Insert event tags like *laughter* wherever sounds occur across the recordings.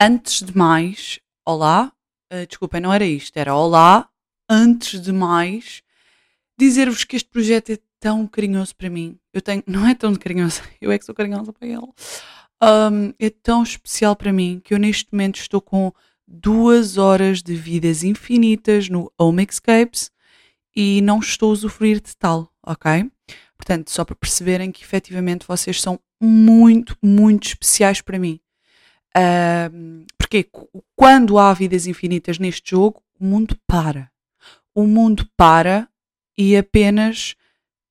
Antes de mais, olá. Uh, desculpem, não era isto, era olá. Antes de mais, dizer-vos que este projeto é tão carinhoso para mim. Eu tenho, *laughs* não é tão carinhoso, eu é que sou carinhosa para ele. Um, é tão especial para mim que eu neste momento estou com duas horas de vidas infinitas no Home Escapes e não estou a usufruir de tal, ok? Portanto, só para perceberem que efetivamente vocês são muito, muito especiais para mim. Uh, porque quando há vidas infinitas neste jogo, o mundo para. O mundo para e apenas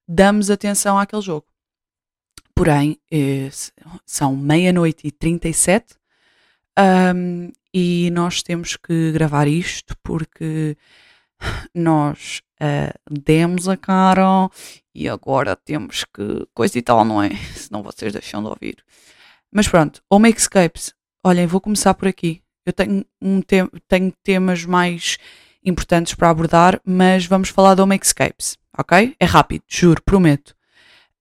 damos atenção àquele jogo. Porém, eh, são meia-noite e 37 um, e nós temos que gravar isto porque nós uh, demos a cara e agora temos que. coisa e tal, não é? *laughs* Senão vocês deixam de ouvir. Mas pronto, Home Escapes. Olhem, vou começar por aqui. Eu tenho, um te tenho temas mais importantes para abordar, mas vamos falar de Home Escapes, ok? É rápido, juro, prometo.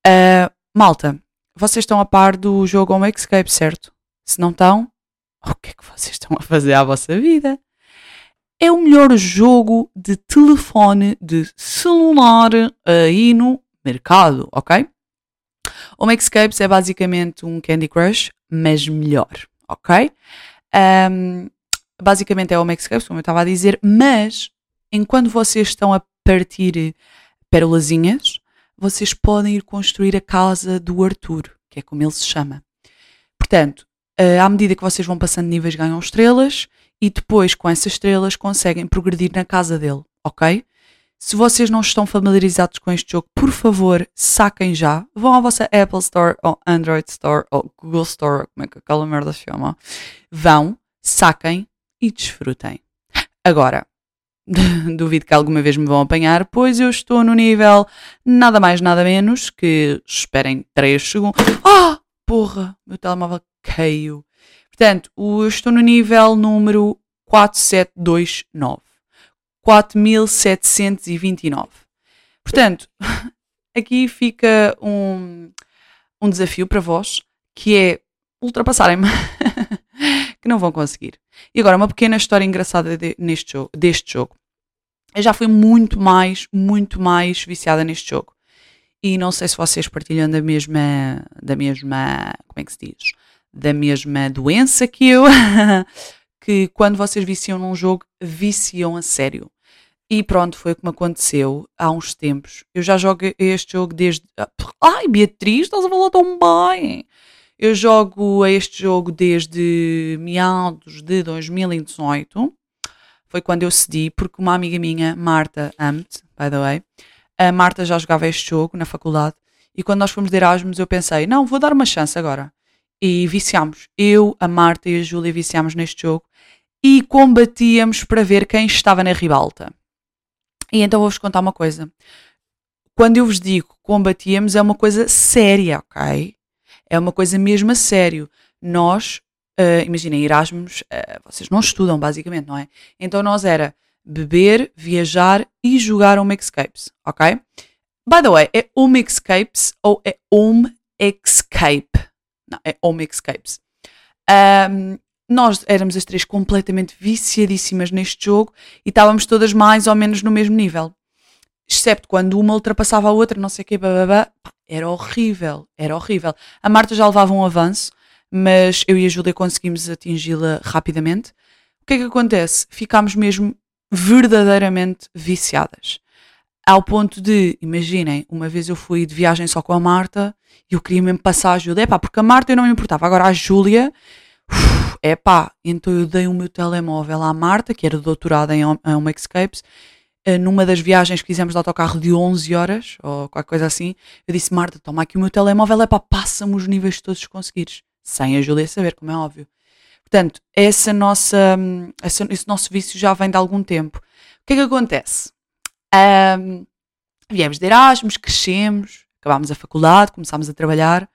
Uh, malta, vocês estão a par do jogo Home Escape, certo? Se não estão, o que é que vocês estão a fazer à vossa vida? É o melhor jogo de telefone de celular aí no mercado, ok? O Maxescapes é basicamente um Candy Crush, mas melhor, ok? Um, basicamente é o Maxescapes, como eu estava a dizer, mas enquanto vocês estão a partir perolazinhas, vocês podem ir construir a casa do Arthur, que é como ele se chama. Portanto, eh, à medida que vocês vão passando níveis, ganham estrelas e depois com essas estrelas conseguem progredir na casa dele, ok? Se vocês não estão familiarizados com este jogo, por favor, saquem já. Vão à vossa Apple Store ou Android Store ou Google Store, como é que aquela merda se chama. Vão, saquem e desfrutem. Agora, *laughs* duvido que alguma vez me vão apanhar, pois eu estou no nível nada mais, nada menos que. Esperem 3 segundos. Ah! Porra! Meu telemóvel caiu. Portanto, eu estou no nível número 4729. 4729. Portanto, *laughs* aqui fica um, um desafio para vós, que é ultrapassarem-me. *laughs* que não vão conseguir. E agora, uma pequena história engraçada de, neste jogo, deste jogo. Eu já fui muito mais, muito mais viciada neste jogo. E não sei se vocês partilham da mesma, da mesma, como é que se diz? Da mesma doença que eu, *laughs* que quando vocês viciam num jogo, viciam a sério. E pronto, foi o que me aconteceu há uns tempos. Eu já jogo este jogo desde. Ai, Beatriz, estás a falar tão bem! Eu jogo este jogo desde meados de 2018. Foi quando eu cedi, porque uma amiga minha, Marta Amt, by the way, a Marta já jogava este jogo na faculdade. E quando nós fomos de Erasmus, eu pensei: não, vou dar uma chance agora e viciámos. Eu, a Marta e a Júlia viciámos neste jogo e combatíamos para ver quem estava na ribalta. E então vou-vos contar uma coisa. Quando eu vos digo combatíamos, é uma coisa séria, ok? É uma coisa mesmo a sério. Nós, uh, imaginem, Erasmus, uh, vocês não estudam basicamente, não é? Então nós era beber, viajar e jogar Home Escapes, ok? By the way, é Home Escapes ou é Home Escape? Não, é Home Escapes. Um, nós éramos as três completamente viciadíssimas neste jogo e estávamos todas mais ou menos no mesmo nível. Excepto quando uma ultrapassava a outra, não sei o que, bababá, era horrível, era horrível. A Marta já levava um avanço, mas eu e a Júlia conseguimos atingi-la rapidamente. O que é que acontece? Ficámos mesmo verdadeiramente viciadas. Ao ponto de, imaginem, uma vez eu fui de viagem só com a Marta e eu queria mesmo passar a Júlia. É pá, porque a Marta eu não me importava. Agora a Júlia, é pá, então eu dei o meu telemóvel à Marta, que era doutorada em Home Escapes, eh, numa das viagens que fizemos de autocarro de 11 horas, ou qualquer coisa assim. Eu disse, Marta, toma aqui o meu telemóvel, é pá, passa-me os níveis todos conseguires. Sem a Júlia saber, como é óbvio. Portanto, essa nossa, esse nosso vício já vem de algum tempo. O que é que acontece? Um, viemos de Erasmus, crescemos, acabámos a faculdade, começámos a trabalhar.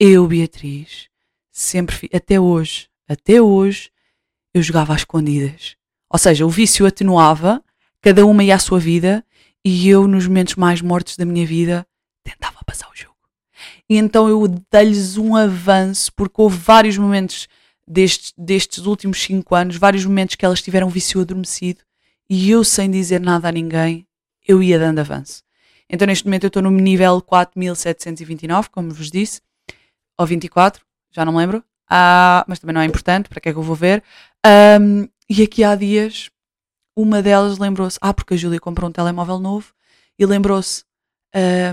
Eu, Beatriz, sempre, até hoje, até hoje, eu jogava às escondidas. Ou seja, o vício atenuava, cada uma ia à sua vida, e eu, nos momentos mais mortos da minha vida, tentava passar o jogo. E então eu dei-lhes um avanço, porque houve vários momentos destes, destes últimos 5 anos, vários momentos que elas tiveram vício adormecido e eu, sem dizer nada a ninguém, eu ia dando avanço. Então, neste momento, eu estou no nível 4729, como vos disse, ou 24, já não me lembro, ah, mas também não é importante, para que é que eu vou ver. Um, e aqui há dias, uma delas lembrou-se, ah, porque a Júlia comprou um telemóvel novo e lembrou-se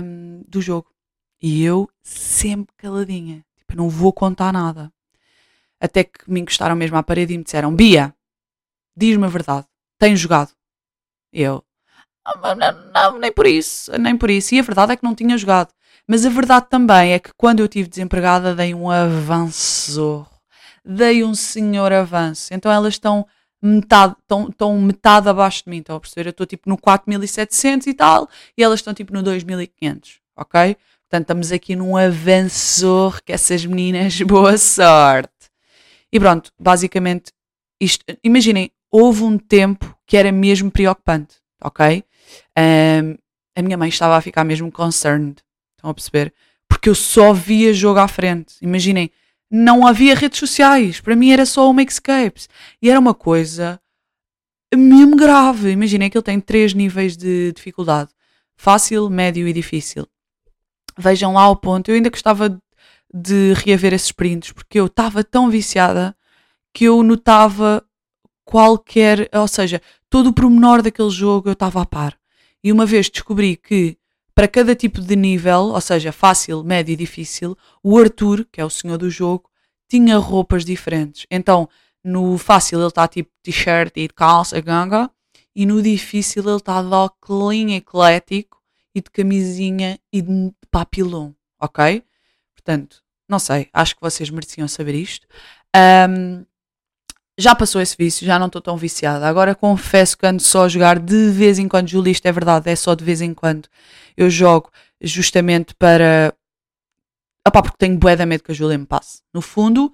um, do jogo. E eu sempre caladinha, tipo, não vou contar nada. Até que me encostaram mesmo à parede e me disseram: Bia, diz-me a verdade, tens jogado? Eu, não, não, nem por isso, nem por isso. E a verdade é que não tinha jogado. Mas a verdade também é que quando eu estive desempregada dei um avanço. Dei um senhor avanço. Então elas estão metade, estão, estão metade abaixo de mim, estão a perceber? Eu estou tipo no 4700 e tal, e elas estão tipo no 2500, ok? Portanto, estamos aqui num avanço que essas meninas, *laughs* boa sorte. E pronto, basicamente, isto, imaginem, houve um tempo que era mesmo preocupante, ok? Um, a minha mãe estava a ficar mesmo concerned, estão a perceber? Porque eu só via jogo à frente. Imaginem, não havia redes sociais, para mim era só o Makescapes. E era uma coisa mesmo grave. Imaginem que ele tem três níveis de dificuldade: fácil, médio e difícil. Vejam lá o ponto. Eu ainda gostava de reaver esses prints, porque eu estava tão viciada que eu notava qualquer, ou seja, todo o pormenor daquele jogo eu estava a par. E uma vez descobri que para cada tipo de nível, ou seja, fácil, médio e difícil, o Arthur, que é o senhor do jogo, tinha roupas diferentes. Então, no fácil ele está tipo t-shirt e calça, ganga, e no difícil ele está de óculos eclético e de camisinha e de papilão, ok? Portanto, não sei, acho que vocês mereciam saber isto. Um, já passou esse vício, já não estou tão viciada. Agora confesso que ando só a jogar de vez em quando. Júlia, isto é verdade, é só de vez em quando. Eu jogo justamente para. Opá, porque tenho bué da medo que a Júlia me passe. No fundo,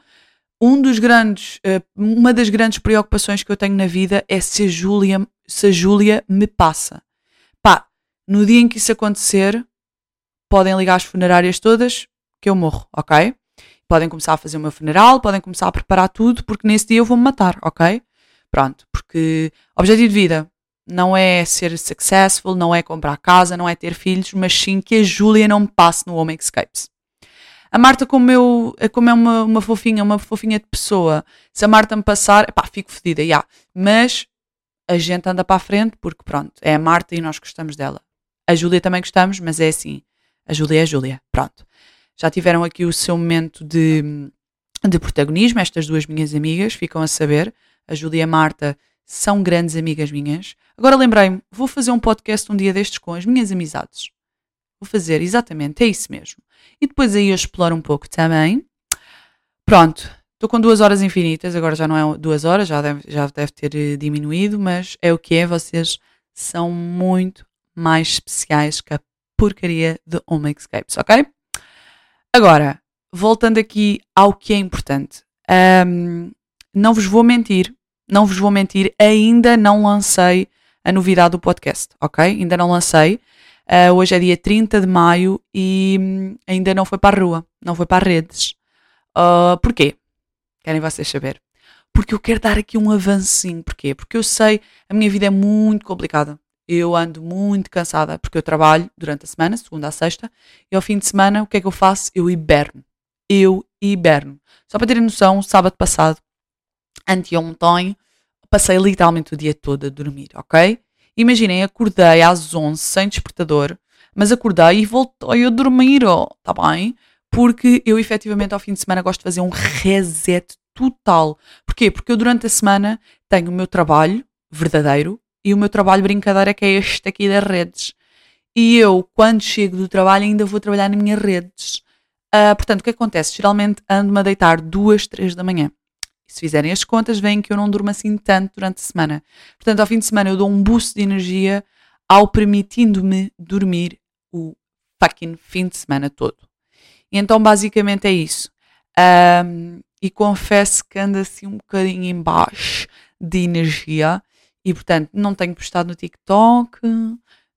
um dos grandes, uh, uma das grandes preocupações que eu tenho na vida é se a Júlia, se a Júlia me passa. Pá, no dia em que isso acontecer, podem ligar as funerárias todas, que eu morro, ok? Podem começar a fazer o meu funeral, podem começar a preparar tudo, porque nesse dia eu vou-me matar, ok? Pronto, porque objetivo de vida não é ser successful, não é comprar casa, não é ter filhos, mas sim que a Júlia não me passe no Home Escapes. A Marta, como, eu, como é uma, uma fofinha, uma fofinha de pessoa, se a Marta me passar, pá, fico fodida, já. Yeah. Mas a gente anda para a frente porque, pronto, é a Marta e nós gostamos dela. A Júlia também gostamos, mas é assim. A Júlia é a Júlia, pronto já tiveram aqui o seu momento de, de protagonismo. Estas duas minhas amigas ficam a saber. A Júlia e a Marta são grandes amigas minhas. Agora lembrei-me, vou fazer um podcast um dia destes com as minhas amizades. Vou fazer, exatamente, é isso mesmo. E depois aí eu exploro um pouco também. Pronto, estou com duas horas infinitas, agora já não é duas horas, já deve, já deve ter eh, diminuído, mas é o que é, vocês são muito mais especiais que a porcaria de Home Escapes, ok? Agora, voltando aqui ao que é importante, um, não vos vou mentir, não vos vou mentir, ainda não lancei a novidade do podcast, ok? Ainda não lancei. Uh, hoje é dia 30 de maio e hum, ainda não foi para a rua, não foi para as redes. Uh, porquê? Querem vocês saber? Porque eu quero dar aqui um avancinho. Porquê? Porque eu sei, a minha vida é muito complicada eu ando muito cansada porque eu trabalho durante a semana, segunda a sexta, e ao fim de semana o que é que eu faço? Eu hiberno. Eu hiberno. Só para terem noção, sábado passado, anteontem, passei literalmente o dia todo a dormir, ok? Imaginem, acordei às 11 sem despertador, mas acordei e voltei a dormir, oh, tá bem? Porque eu efetivamente ao fim de semana gosto de fazer um reset total. Porquê? Porque eu durante a semana tenho o meu trabalho verdadeiro, e o meu trabalho brincadeira é que é este aqui das redes. E eu, quando chego do trabalho, ainda vou trabalhar nas minhas redes. Uh, portanto, o que acontece? Geralmente ando-me a deitar duas, três da manhã. E se fizerem as contas, veem que eu não durmo assim tanto durante a semana. Portanto, ao fim de semana eu dou um boost de energia ao permitindo-me dormir o fucking fim de semana todo. E então, basicamente é isso. Um, e confesso que ando assim um bocadinho em baixo de energia e portanto, não tenho postado no TikTok,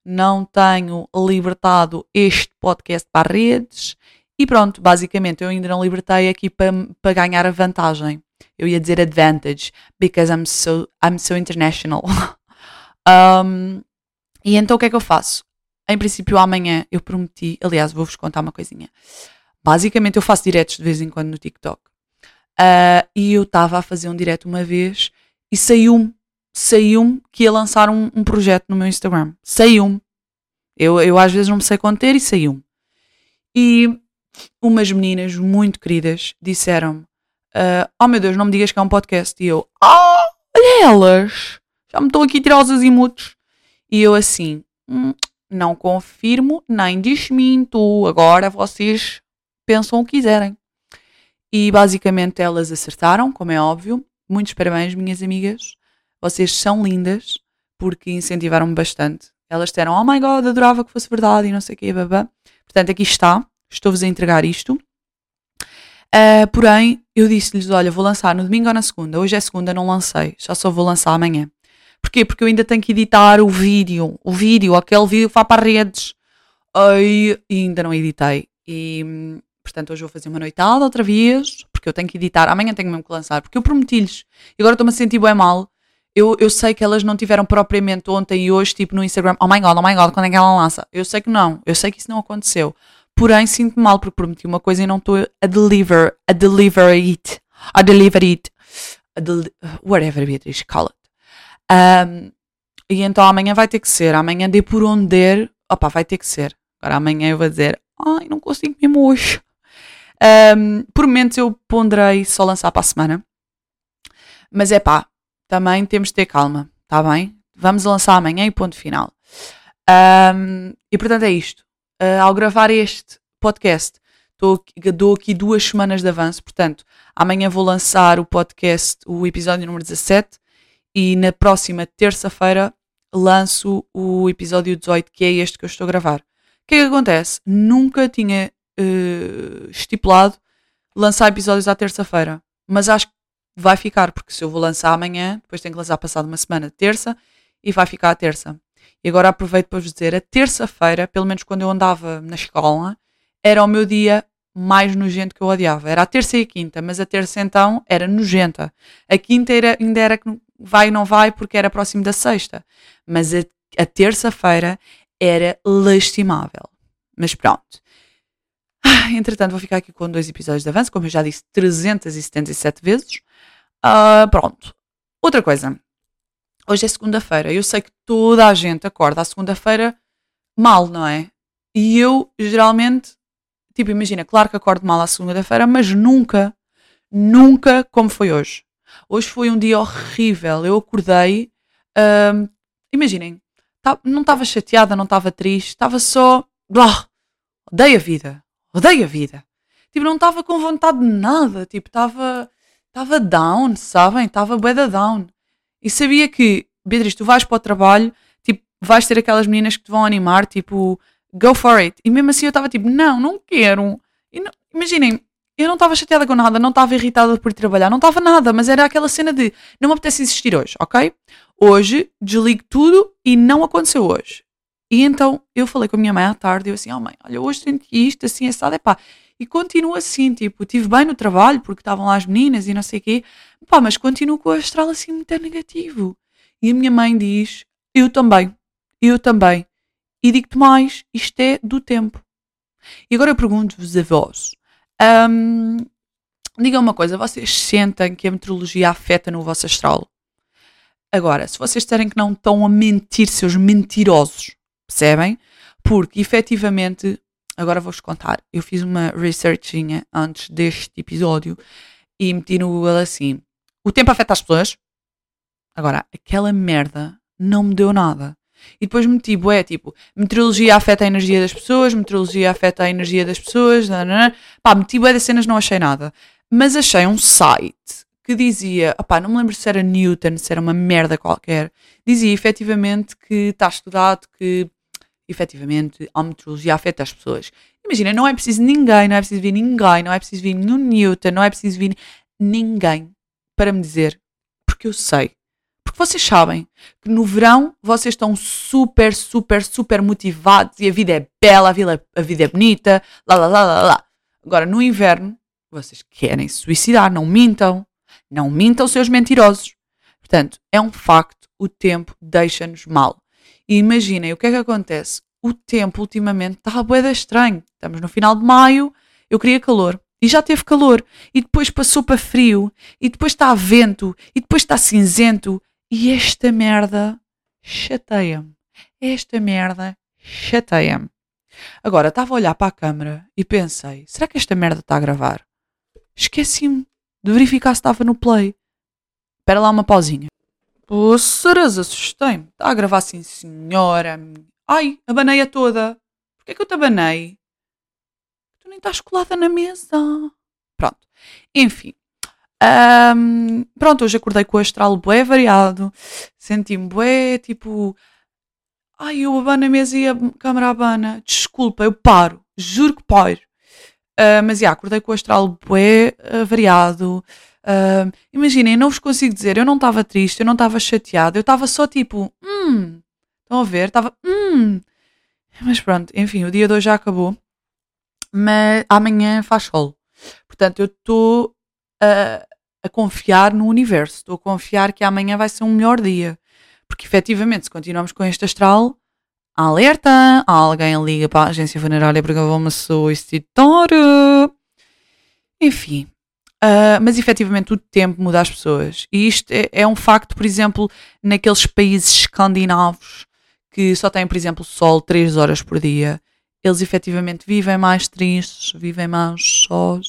não tenho libertado este podcast para redes E pronto, basicamente eu ainda não libertei aqui para pa ganhar a vantagem. Eu ia dizer advantage, because I'm so, I'm so international. *laughs* um, e então o que é que eu faço? Em princípio, amanhã eu prometi, aliás, vou-vos contar uma coisinha. Basicamente, eu faço diretos de vez em quando no TikTok. Uh, e eu estava a fazer um direto uma vez e saiu-me, saiu-me que ia lançar um, um, projeto no meu Instagram. Saiu-me. Eu, eu às vezes não me sei conter e saiu-me. E umas meninas muito queridas disseram-me: uh, Oh meu Deus, não me digas que é um podcast. E eu: oh, olha elas, já me estão aqui a tirar os azimutos. E eu assim: hum, Não confirmo nem desminto. Agora vocês pensam o que quiserem. E basicamente elas acertaram, como é óbvio. Muitos parabéns, minhas amigas. Vocês são lindas porque incentivaram-me bastante. Elas disseram: Oh my god, adorava que fosse verdade e não sei o quê, babá. Portanto, aqui está estou-vos a entregar isto. Uh, porém, eu disse-lhes: olha, vou lançar no domingo ou na segunda. Hoje é segunda, não lancei, já só vou lançar amanhã. Porquê? Porque eu ainda tenho que editar o vídeo, o vídeo, aquele vídeo que vai para redes. E ainda não editei. E portanto, hoje vou fazer uma noitada outra vez, porque eu tenho que editar. Amanhã tenho mesmo que lançar, porque eu prometi-lhes. E agora estou-me a sentir bem mal. Eu, eu sei que elas não tiveram propriamente ontem e hoje, tipo no Instagram, oh my god, oh my god, quando é que ela lança? Eu sei que não, eu sei que isso não aconteceu. Porém, sinto-me mal porque prometi uma coisa e não estou a deliver, a deliver it, a deliver it, a del whatever Beatriz, call it. Um, e então amanhã vai ter que ser, amanhã dê por onde der, opa, vai ter que ser. Agora amanhã eu vou dizer, ai, não consigo mesmo hoje. Um, por momentos eu ponderei só lançar para a semana. Mas é pá, também temos de ter calma, tá bem? Vamos lançar amanhã e ponto final. Um, e portanto é isto uh, ao gravar este podcast, tô, dou aqui duas semanas de avanço, portanto, amanhã vou lançar o podcast, o episódio número 17, e na próxima terça-feira lanço o episódio 18, que é este que eu estou a gravar. O que é que acontece? Nunca tinha uh, estipulado lançar episódios à terça-feira, mas acho que vai ficar, porque se eu vou lançar amanhã, depois tenho que lançar passado uma semana, terça, e vai ficar a terça. E agora aproveito para vos dizer: a terça-feira, pelo menos quando eu andava na escola, era o meu dia mais nojento que eu odiava. Era a terça e a quinta, mas a terça então era nojenta. A quinta era, ainda era que vai e não vai porque era próximo da sexta. Mas a, a terça-feira era lastimável. Mas pronto. Ah, entretanto, vou ficar aqui com dois episódios de avanço, como eu já disse 377 vezes. Uh, pronto. Outra coisa. Hoje é segunda-feira. Eu sei que toda a gente acorda à segunda-feira mal, não é? E eu, geralmente, tipo, imagina, claro que acordo mal à segunda-feira, mas nunca, nunca como foi hoje. Hoje foi um dia horrível. Eu acordei, hum, imaginem, tá, não estava chateada, não estava triste, estava só. Blá, odeio a vida, odeio a vida. Tipo, não estava com vontade de nada, tipo, estava estava down, sabem? Estava bué down. E sabia que, Beatriz, tu vais para o trabalho, tipo, vais ter aquelas meninas que te vão animar, tipo, go for it. E mesmo assim eu estava tipo, não, não quero. Não, imaginem, eu não estava chateada com nada, não estava irritada por trabalhar, não estava nada, mas era aquela cena de não me apetece existir hoje, ok? Hoje desligo tudo e não aconteceu hoje. E então eu falei com a minha mãe à tarde, eu assim, oh mãe, olha, hoje senti isto, assim, assado, é pá. E continuo assim, tipo, estive bem no trabalho porque estavam lá as meninas e não sei o quê, pá, mas continuo com o astral assim muito negativo. E a minha mãe diz, eu também, eu também. E digo-te mais, isto é do tempo. E agora eu pergunto-vos a vós, um, digam uma coisa, vocês sentem que a meteorologia afeta no vosso astral? Agora, se vocês disserem que não estão a mentir, seus mentirosos, percebem? Porque efetivamente agora vou-vos contar. Eu fiz uma researchinha antes deste episódio e meti no Google assim: o tempo afeta as pessoas? Agora, aquela merda não me deu nada. E depois meti, é tipo, meteorologia afeta a energia das pessoas, meteorologia afeta a energia das pessoas, nanana. pá, meti bué das cenas, não achei nada. Mas achei um site que dizia, opá, não me lembro se era Newton, se era uma merda qualquer, dizia efetivamente que está estudado que efetivamente, a meteorologia afeta as pessoas. Imagina, não é preciso ninguém, não é preciso vir ninguém, não é preciso vir nenhum Newton, não é preciso vir ninguém para me dizer, porque eu sei. Porque vocês sabem que no verão vocês estão super, super, super motivados e a vida é bela, a vida, a vida é bonita, lá, lá, lá, lá, lá. Agora, no inverno, vocês querem suicidar, não mintam. Não mintam, seus mentirosos. Portanto, é um facto, o tempo deixa-nos mal. E imaginem, o que é que acontece? O tempo ultimamente está a boeda estranho. Estamos no final de maio, eu queria calor. E já teve calor. E depois passou para frio. E depois está vento. E depois está cinzento. E esta merda chateia-me. Esta merda chateia-me. Agora, estava a olhar para a câmera e pensei: será que esta merda está a gravar? Esqueci-me de verificar se estava no play. Espera lá uma pausinha. Pô, Ceres, assustei-me. Está a gravar sim, senhora. Ai, abanei a toda. Porquê que eu te abanei? Tu nem estás colada na mesa. Pronto. Enfim. Um, pronto, hoje acordei com o astral bué variado. Senti-me bué, tipo... Ai, eu abano a mesa e a câmera abana. Desculpa, eu paro. Juro que paro. Uh, mas, já, acordei com o astral bué uh, variado. Uh, imaginem, não vos consigo dizer, eu não estava triste, eu não estava chateado, eu estava só tipo, hum, estão a ver? Estava, hum. Mas pronto, enfim, o dia de hoje já acabou, mas amanhã faz sol. Portanto, eu estou a, a confiar no universo, estou a confiar que amanhã vai ser um melhor dia. Porque efetivamente, se continuamos com este astral, alerta! Alguém liga para a agência funerária porque eu vou-me solicitar. Enfim. Uh, mas efetivamente o tempo muda as pessoas. E isto é, é, um facto, por exemplo, naqueles países escandinavos que só têm, por exemplo, sol 3 horas por dia. Eles efetivamente vivem mais tristes, vivem mais sós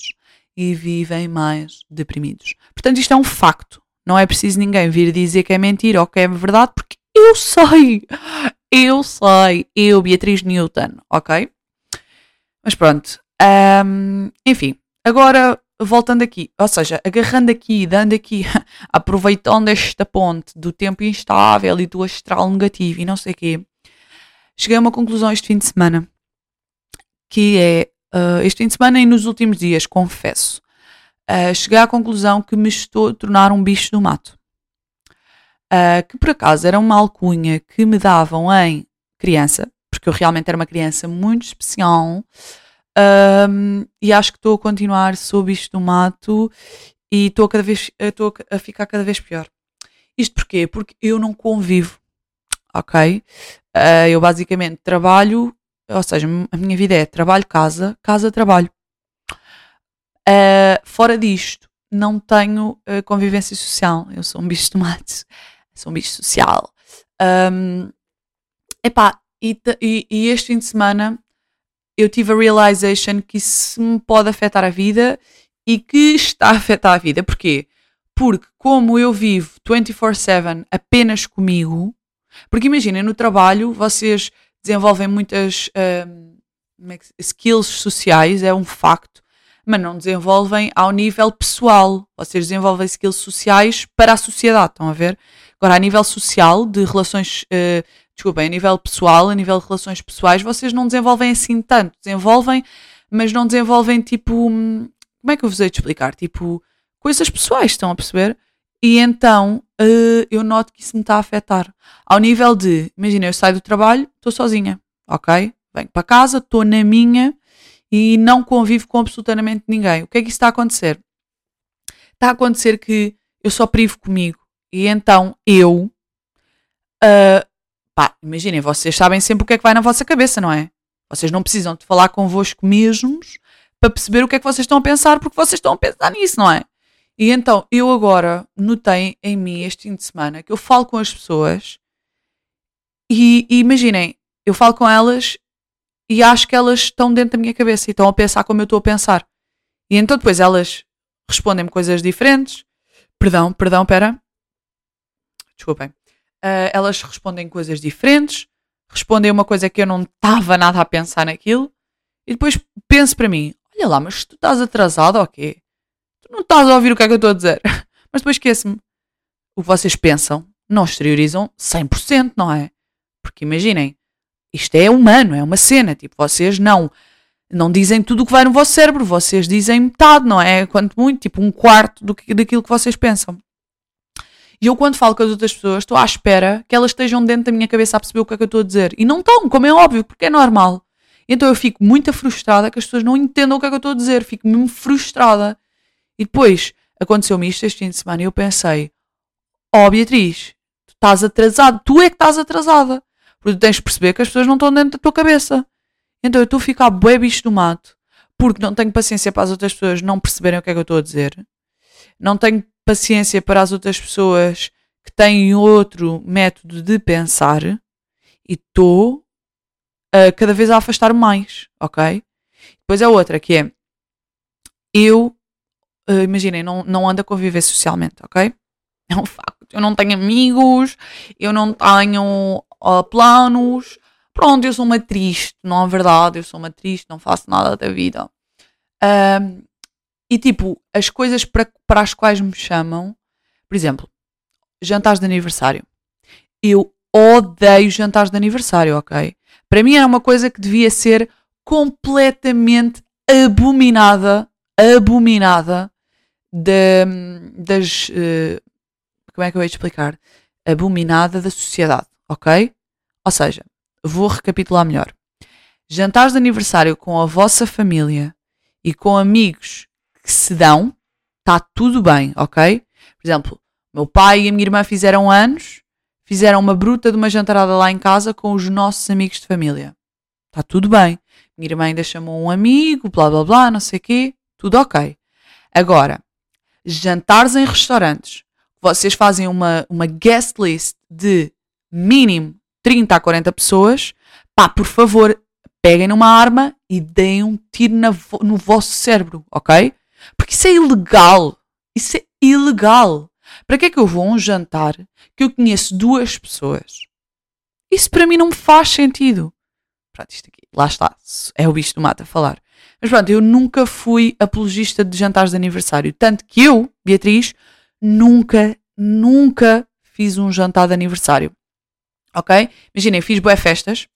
e vivem mais deprimidos. Portanto, isto é um facto. Não é preciso ninguém vir dizer que é mentira ou que é verdade, porque eu sei. Eu sei, eu, Beatriz Newton, ok? Mas pronto. Um, enfim, agora voltando aqui, ou seja, agarrando aqui, dando aqui, *laughs* aproveitando esta ponte do tempo instável e do astral negativo e não sei o quê, cheguei a uma conclusão este fim de semana, que é, uh, este fim de semana e nos últimos dias, confesso, uh, cheguei à conclusão que me estou a tornar um bicho do mato uh, que por acaso era uma alcunha que me davam em criança, porque eu realmente era uma criança muito especial. Um, e acho que estou a continuar sob isto do mato e estou cada vez estou a ficar cada vez pior. Isto porquê? Porque eu não convivo, ok? Uh, eu basicamente trabalho, ou seja, a minha vida é trabalho, casa, casa, trabalho. Uh, fora disto, não tenho uh, convivência social. Eu sou um bicho de mato *laughs* sou um bicho social. Um, epá, e, e, e este fim de semana eu tive a realization que isso me pode afetar a vida e que está a afetar a vida. Porquê? Porque como eu vivo 24/7 apenas comigo, porque imaginem, no trabalho vocês desenvolvem muitas um, é skills sociais, é um facto, mas não desenvolvem ao nível pessoal. Vocês desenvolvem skills sociais para a sociedade, estão a ver? Agora, a nível social, de relações, uh, desculpem, a nível pessoal, a nível de relações pessoais, vocês não desenvolvem assim tanto. Desenvolvem, mas não desenvolvem tipo. Hum, como é que eu vos hei de explicar? Tipo, coisas pessoais, estão a perceber? E então uh, eu noto que isso me está a afetar. Ao nível de, imagina, eu saio do trabalho, estou sozinha, ok? Venho para casa, estou na minha e não convivo com absolutamente ninguém. O que é que isso está a acontecer? Está a acontecer que eu só privo comigo. E então eu. Uh, pá, imaginem, vocês sabem sempre o que é que vai na vossa cabeça, não é? Vocês não precisam de falar convosco mesmos para perceber o que é que vocês estão a pensar, porque vocês estão a pensar nisso, não é? E então eu agora notei em mim este fim de semana que eu falo com as pessoas e, e imaginem, eu falo com elas e acho que elas estão dentro da minha cabeça e estão a pensar como eu estou a pensar. E então depois elas respondem-me coisas diferentes. Perdão, perdão, pera desculpem, uh, elas respondem coisas diferentes, respondem uma coisa que eu não estava nada a pensar naquilo, e depois penso para mim: olha lá, mas tu estás atrasado ou quê? Tu não estás a ouvir o que é que eu estou a dizer. *laughs* mas depois esqueço-me. O que vocês pensam não exteriorizam 100%, não é? Porque imaginem, isto é humano, é uma cena. Tipo, vocês não não dizem tudo o que vai no vosso cérebro, vocês dizem metade, não é? Quanto muito, tipo um quarto do que, daquilo que vocês pensam. E eu, quando falo com as outras pessoas, estou à espera que elas estejam dentro da minha cabeça a perceber o que é que eu estou a dizer. E não estão, como é óbvio, porque é normal. Então eu fico muito frustrada que as pessoas não entendam o que é que eu estou a dizer, fico mesmo frustrada. E depois aconteceu-me isto este fim de semana e eu pensei: Ó oh, Beatriz, tu estás atrasada, tu é que estás atrasada. Porque tu tens de perceber que as pessoas não estão dentro da tua cabeça. Então eu estou a ficar bué bicho do mato porque não tenho paciência para as outras pessoas não perceberem o que é que eu estou a dizer. Não tenho paciência para as outras pessoas que têm outro método de pensar e estou uh, cada vez a afastar mais, ok? Depois é outra que é eu, uh, imaginem, não, não ando a conviver socialmente, ok? É um facto. Eu não tenho amigos, eu não tenho uh, planos. Pronto, eu sou uma triste, não é verdade? Eu sou uma triste, não faço nada da vida. Um, e tipo, as coisas para, para as quais me chamam, por exemplo, jantares de aniversário. Eu odeio jantares de aniversário, ok? Para mim era uma coisa que devia ser completamente abominada, abominada de, das. Uh, como é que eu ia explicar? Abominada da sociedade, ok? Ou seja, vou recapitular melhor. Jantares de aniversário com a vossa família e com amigos que se dão, está tudo bem, ok? Por exemplo, meu pai e a minha irmã fizeram anos, fizeram uma bruta de uma jantarada lá em casa com os nossos amigos de família. Está tudo bem. Minha irmã ainda chamou um amigo, blá blá blá, não sei o quê, tudo ok. Agora, jantares em restaurantes, vocês fazem uma, uma guest list de mínimo 30 a 40 pessoas, pá, por favor, peguem numa arma e deem um tiro na, no vosso cérebro, ok? Porque isso é ilegal. Isso é ilegal. Para que é que eu vou a um jantar que eu conheço duas pessoas? Isso para mim não faz sentido. Pronto, isto aqui, lá está. É o bicho do mato a falar. Mas pronto, eu nunca fui apologista de jantares de aniversário. Tanto que eu, Beatriz, nunca, nunca fiz um jantar de aniversário. Ok? Imaginem, fiz boas festas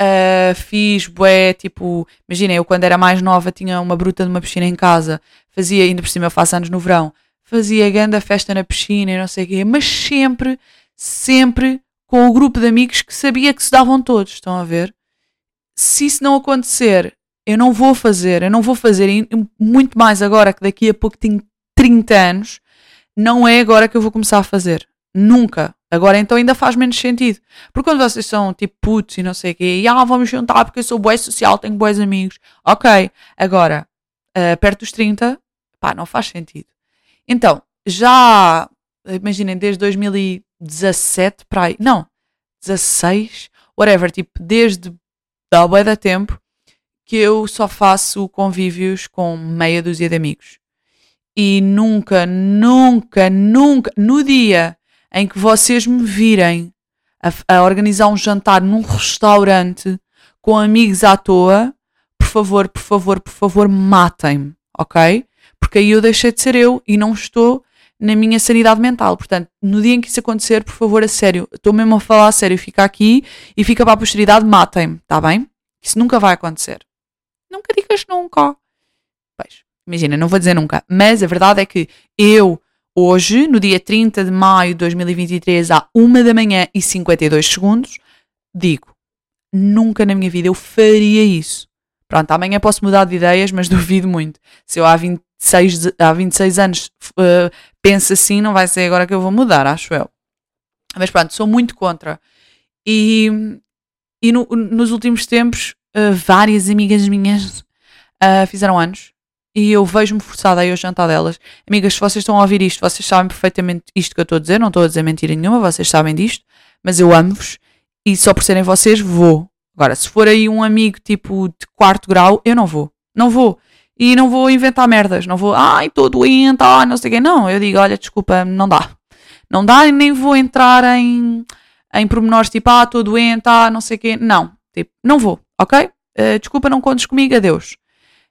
Uh, fiz bué, tipo, imagina, eu quando era mais nova tinha uma bruta de uma piscina em casa, fazia, ainda por cima eu faço anos no verão, fazia grande festa na piscina e não sei o quê, mas sempre, sempre com o grupo de amigos que sabia que se davam todos, estão a ver? Se isso não acontecer, eu não vou fazer, eu não vou fazer, muito mais agora que daqui a pouco tenho 30 anos, não é agora que eu vou começar a fazer. Nunca. Agora então ainda faz menos sentido. Porque quando vocês são tipo putos e não sei o quê, e ah, vamos juntar porque eu sou boé social, tenho boés amigos. Ok. Agora, uh, perto dos 30, pá, não faz sentido. Então, já, imaginem, desde 2017 para aí, não, 16, whatever, tipo, desde da bué da tempo que eu só faço convívios com meia dúzia de amigos. E nunca, nunca, nunca, no dia em que vocês me virem a, a organizar um jantar num restaurante com amigos à toa, por favor, por favor, por favor, matem-me, ok? Porque aí eu deixei de ser eu e não estou na minha sanidade mental. Portanto, no dia em que isso acontecer, por favor, a sério, estou mesmo a falar a sério, fica aqui e fica para a posteridade, matem-me, está bem? Isso nunca vai acontecer. Nunca digas nunca. Pois, imagina, não vou dizer nunca, mas a verdade é que eu Hoje, no dia 30 de maio de 2023, à 1 da manhã e 52 segundos, digo: nunca na minha vida eu faria isso. Pronto, amanhã posso mudar de ideias, mas *laughs* duvido muito. Se eu há 26, há 26 anos uh, penso assim, não vai ser agora que eu vou mudar, acho eu. Mas pronto, sou muito contra. E, e no, nos últimos tempos, uh, várias amigas minhas uh, fizeram anos e eu vejo-me forçada a ir ao jantar delas. Amigas, se vocês estão a ouvir isto, vocês sabem perfeitamente isto que eu estou a dizer, não estou a dizer mentira nenhuma, vocês sabem disto, mas eu amo-vos e só por serem vocês vou. Agora, se for aí um amigo tipo de quarto grau, eu não vou. Não vou. E não vou inventar merdas, não vou, ai, estou doente, ai, não sei o quê. Não, eu digo, olha, desculpa, não dá. Não dá e nem vou entrar em, em pormenores tipo, ah, estou doente, ah, não sei o quê. Não, tipo, não vou, ok? Uh, desculpa, não contes comigo, adeus.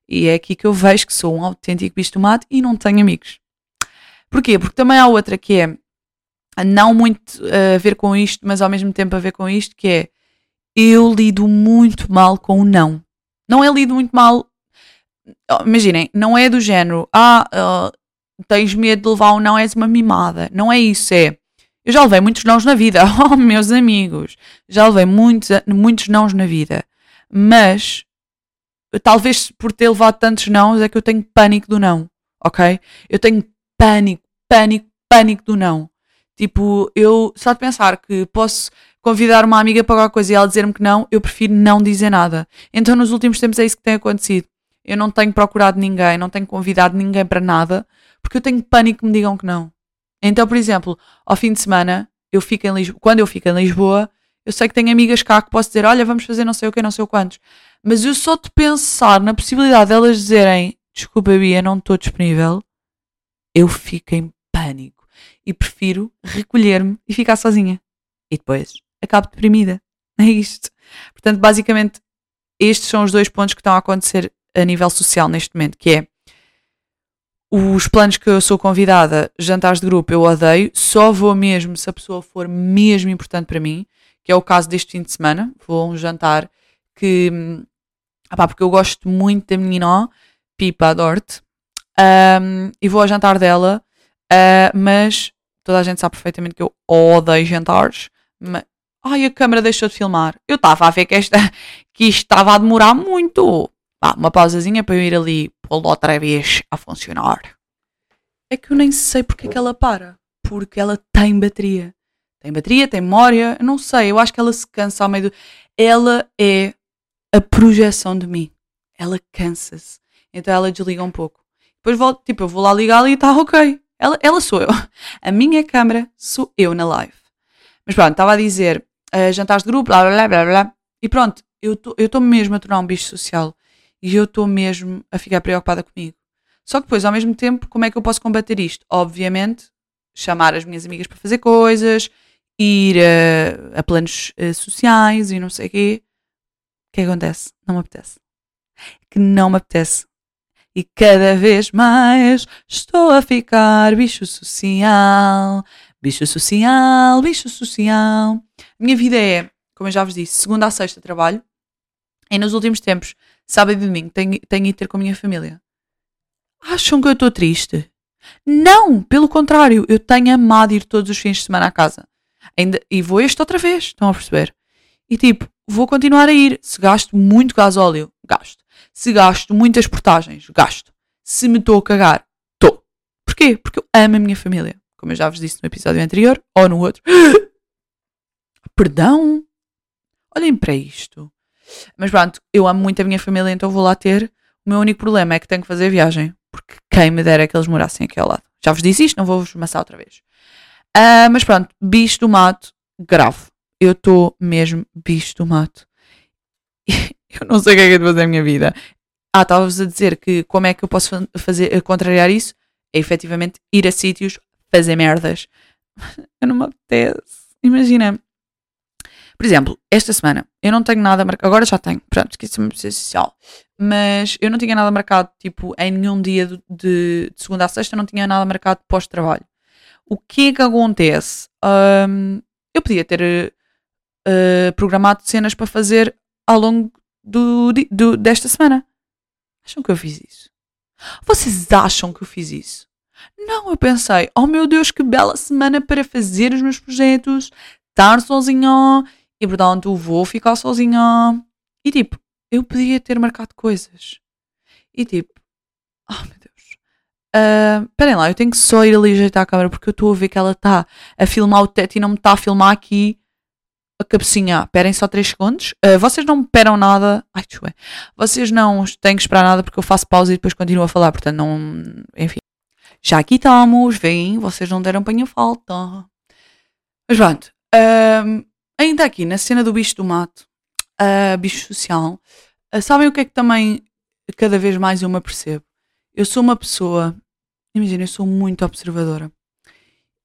E é aqui que eu vejo que sou um autêntico bicho do mato e não tenho amigos. Porquê? Porque também há outra que é não muito a ver com isto, mas ao mesmo tempo a ver com isto, que é eu lido muito mal com o não. Não é lido muito mal. Imaginem, não é do género, ah, uh, tens medo de levar um não, és uma mimada. Não é isso, é. Eu já levei muitos nãos na vida, *laughs* oh meus amigos, já levei muitos, muitos nãos na vida. Mas talvez por ter levado tantos nãos é que eu tenho pânico do não, ok? Eu tenho pânico, pânico, pânico do não. Tipo, eu só de pensar que posso convidar uma amiga para alguma coisa e ela dizer-me que não, eu prefiro não dizer nada. Então, nos últimos tempos é isso que tem acontecido. Eu não tenho procurado ninguém, não tenho convidado ninguém para nada, porque eu tenho pânico que me digam que não. Então, por exemplo, ao fim de semana, eu fico em Lisboa, quando eu fico em Lisboa, eu sei que tenho amigas cá que posso dizer, olha, vamos fazer não sei o que, não sei o quantos. Mas eu só de pensar na possibilidade delas dizerem, desculpa, Bia, não estou disponível, eu fico em pânico. E prefiro recolher-me e ficar sozinha. E depois acabo deprimida. *laughs* É isto. Portanto, basicamente, estes são os dois pontos que estão a acontecer a nível social neste momento, que é os planos que eu sou convidada, jantares de grupo, eu odeio, só vou mesmo se a pessoa for mesmo importante para mim, que é o caso deste fim de semana, vou a um jantar que, porque eu gosto muito da menina, Pipa, adoro-te, um, e vou ao jantar dela, uh, mas toda a gente sabe perfeitamente que eu odeio jantares, mas, ai, a câmera deixou de filmar, eu estava a ver que, esta, *laughs* que isto estava a demorar muito, Pá, uma pausazinha para eu ir ali pô-lo outra vez a funcionar. É que eu nem sei porque é que ela para. Porque ela tem bateria. Tem bateria, tem memória, não sei, eu acho que ela se cansa ao meio do. Ela é a projeção de mim. Ela cansa-se. Então ela desliga um pouco. Depois volto, tipo, eu vou lá ligar e está ok. Ela, ela sou eu. *laughs* A minha câmera sou eu na live. Mas pronto, estava a dizer uh, jantares de grupo, blá blá blá blá. E pronto, eu estou mesmo a tornar um bicho social e eu estou mesmo a ficar preocupada comigo. Só que depois, ao mesmo tempo, como é que eu posso combater isto? Obviamente, chamar as minhas amigas para fazer coisas, ir a, a planos uh, sociais e não sei o quê. Que acontece? Não me apetece. Que não me apetece. E cada vez mais estou a ficar bicho social. Bicho social, bicho social. Minha vida é, como eu já vos disse, segunda a sexta trabalho. E nos últimos tempos sábado e domingo tenho, tenho ido ter com a minha família. Acham que eu estou triste? Não, pelo contrário, eu tenho amado ir todos os fins de semana à casa. Ainda, e vou este outra vez, estão a perceber? E tipo, vou continuar a ir. Se gasto muito gasóleo, gasto. Se gasto muitas portagens, gasto. Se me estou a cagar, estou. Porquê? Porque eu amo a minha família. Como eu já vos disse no episódio anterior, ou no outro. *gasps* Perdão? Olhem para isto. Mas pronto, eu amo muito a minha família, então vou lá ter. O meu único problema é que tenho que fazer viagem, porque quem me dera é que eles morassem aqui ao lado. Já vos disse isto, não vou-vos maçar outra vez. Uh, mas pronto, bicho do mato, grave. Eu estou mesmo bicho do mato. *laughs* eu não sei o que é que é de fazer a minha vida. Ah, estava-vos a dizer que como é que eu posso fazer, contrariar isso? É efetivamente ir a sítios, fazer merdas. *laughs* Eu não me apetece. Imagina, por exemplo, esta semana eu não tenho nada marcado. Agora já tenho, pronto, esqueci-me de ser social. Mas eu não tinha nada marcado, tipo, em nenhum dia de, de, segunda a sexta, não tinha nada marcado pós-trabalho. O que é que acontece? Um, eu podia ter uh, programado cenas para fazer ao longo do, do, desta semana. Acham que eu fiz isso? Vocês acham que eu fiz isso? Não, eu pensei, oh meu Deus, que bela semana para fazer os meus projetos, estar sozinho e portanto vou ficar sozinha. E tipo, eu podia ter marcado coisas. E tipo, oh meu Deus. Uh, lá, eu tenho que só ir ali ajeitar a câmera porque eu estou a ver que ela está a filmar o teto e não me está a filmar aqui a cabecinha. Esperem só 3 segundos. Uh, vocês não me esperam nada. Ai, deixa Vocês não têm que esperar nada porque eu faço pausa e depois continuo a falar. Portanto, não. Enfim. Já aqui estamos, vem, vocês não deram para minha falta. Mas pronto. Ainda aqui, na cena do bicho do mato, uh, bicho social, uh, sabem o que é que também cada vez mais eu me apercebo? Eu sou uma pessoa, imagina, eu sou muito observadora.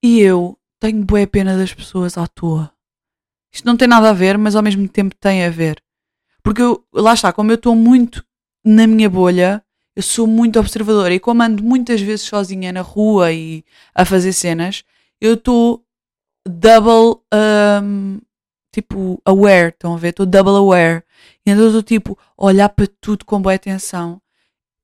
E eu tenho boa pena das pessoas à toa. Isto não tem nada a ver, mas ao mesmo tempo tem a ver. Porque eu, lá está, como eu estou muito na minha bolha, eu sou muito observadora. E como ando muitas vezes sozinha na rua e a fazer cenas, eu estou double um, tipo, aware, estão a ver? Estou double aware. E então estou tipo, olhar para tudo com boa atenção.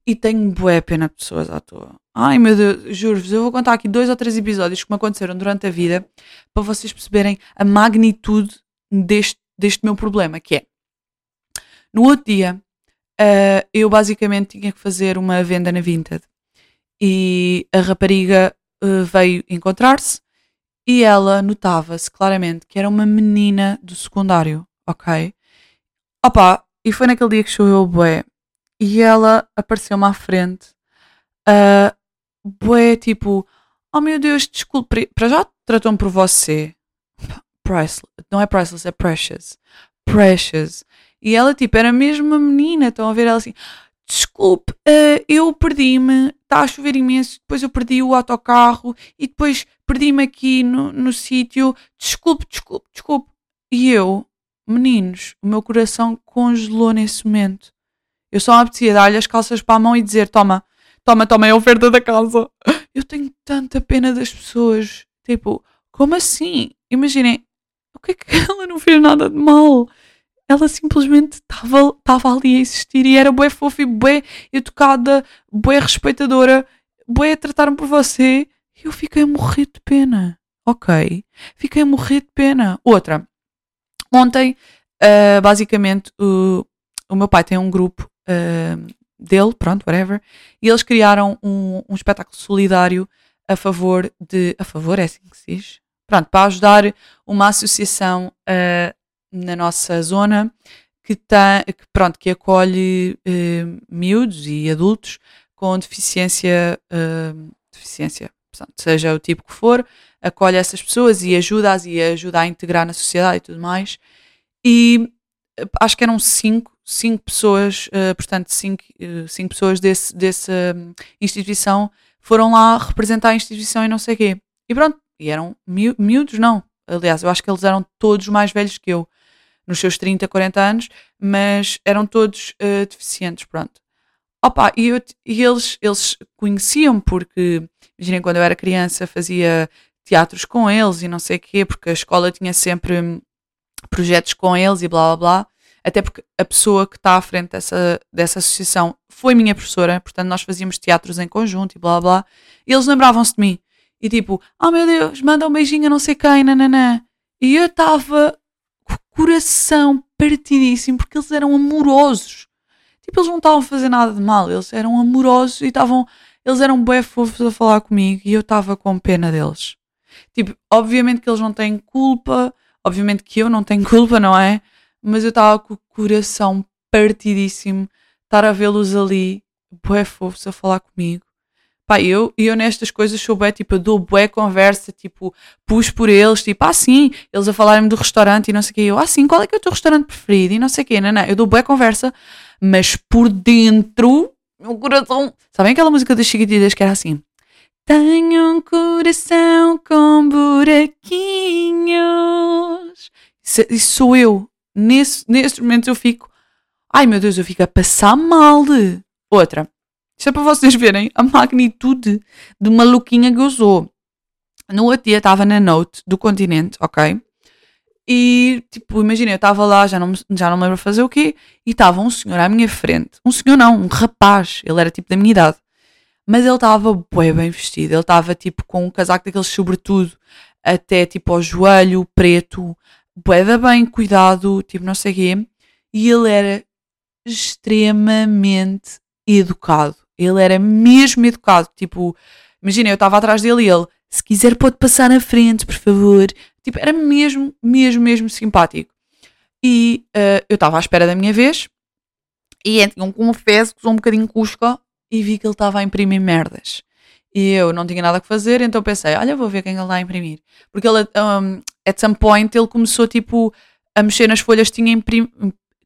E tenho boa pena de pessoas à toa. Ai meu Deus, juro-vos, eu vou contar aqui dois ou três episódios que me aconteceram durante a vida para vocês perceberem a magnitude deste, deste meu problema, que é No outro dia, uh, eu basicamente tinha que fazer uma venda na Vinted e a rapariga uh, veio encontrar-se e ela notava-se claramente que era uma menina do secundário, ok? Opa, e foi naquele dia que choveu o bué e ela apareceu-me à frente, uh, bué tipo, oh meu Deus, desculpe, para já tratou-me por você. Priceless, não é priceless, é precious. Precious. E ela, tipo, era mesmo uma menina. Estão a ver ela assim: Desculpe, uh, eu perdi-me. Está a chover imenso. Depois eu perdi o autocarro. E depois perdi-me aqui no, no sítio. Desculpe, desculpe, desculpe. E eu, meninos, o meu coração congelou nesse momento. Eu só me apetecia dar-lhe as calças para a mão e dizer: Toma, toma, toma, é a oferta da casa. Eu tenho tanta pena das pessoas. Tipo, como assim? Imaginem, o que é que *laughs* ela não fez nada de mal? ela simplesmente estava ali a existir e era bué fofa e bué educada, bué respeitadora, bué a tratar-me por você. E eu fiquei a morrer de pena. Ok? Fiquei a morrer de pena. Outra. Ontem, uh, basicamente, o, o meu pai tem um grupo uh, dele, pronto, whatever, e eles criaram um, um espetáculo solidário a favor de. A favor, é assim que se diz? Pronto, para ajudar uma associação uh, na nossa zona que, tem, que, pronto, que acolhe uh, miúdos e adultos com deficiência, uh, deficiência portanto, seja o tipo que for, acolhe essas pessoas e ajuda-as e ajuda a integrar na sociedade e tudo mais. E acho que eram cinco, cinco pessoas, uh, portanto, cinco, cinco pessoas desse, dessa instituição foram lá representar a instituição e não sei o quê. E pronto, e eram miúdos, não. Aliás, eu acho que eles eram todos mais velhos que eu nos seus 30, 40 anos, mas eram todos uh, deficientes, pronto. Opa, e, eu, e eles, eles conheciam porque, imaginem, quando eu era criança fazia teatros com eles e não sei o quê, porque a escola tinha sempre projetos com eles e blá blá blá. Até porque a pessoa que está à frente dessa, dessa associação foi minha professora, portanto nós fazíamos teatros em conjunto e blá blá. E eles lembravam-se de mim. E tipo, oh meu Deus, manda um beijinho a não sei quem, nananã. E eu estava coração partidíssimo porque eles eram amorosos. Tipo, eles não estavam a fazer nada de mal, eles eram amorosos e estavam. Eles eram bem fofos a falar comigo e eu estava com pena deles. Tipo, obviamente que eles não têm culpa, obviamente que eu não tenho culpa, não é? Mas eu estava com o coração partidíssimo, estar a vê-los ali, bué fofos a falar comigo. Pá, eu, eu nestas coisas sou bué, tipo, eu dou bué conversa, tipo, pus por eles, tipo, ah sim, eles a falarem do restaurante e não sei o quê, eu, ah sim, qual é que é o teu restaurante preferido? E não sei o quê, não, não, eu dou bué conversa, mas por dentro, meu coração, sabem aquela música das Chiquititas que era assim, tenho um coração com buraquinhos, isso, isso sou eu, nesse, nesses momentos eu fico, ai meu Deus, eu fico a passar mal, outra, isto é para vocês verem a magnitude de maluquinha que eu sou. No outro dia estava na Note do continente, ok? E, tipo, imagina, eu estava lá, já não, já não me lembro fazer o quê, e estava um senhor à minha frente. Um senhor não, um rapaz. Ele era tipo da minha idade. Mas ele estava bem, bem vestido. Ele estava tipo com um casaco daqueles sobretudo, até tipo ao joelho, preto, bué bem cuidado, tipo não sei quê. E ele era extremamente educado. Ele era mesmo educado. Tipo, imagina, eu estava atrás dele e ele, se quiser pode passar na frente, por favor. Tipo, era mesmo, mesmo, mesmo simpático. E uh, eu estava à espera da minha vez e então confesso que sou um bocadinho cusca e vi que ele estava a imprimir merdas. E eu não tinha nada a fazer, então pensei, olha, vou ver quem ele está a imprimir. Porque ele, um, at some point, ele começou tipo a mexer nas folhas que tinha,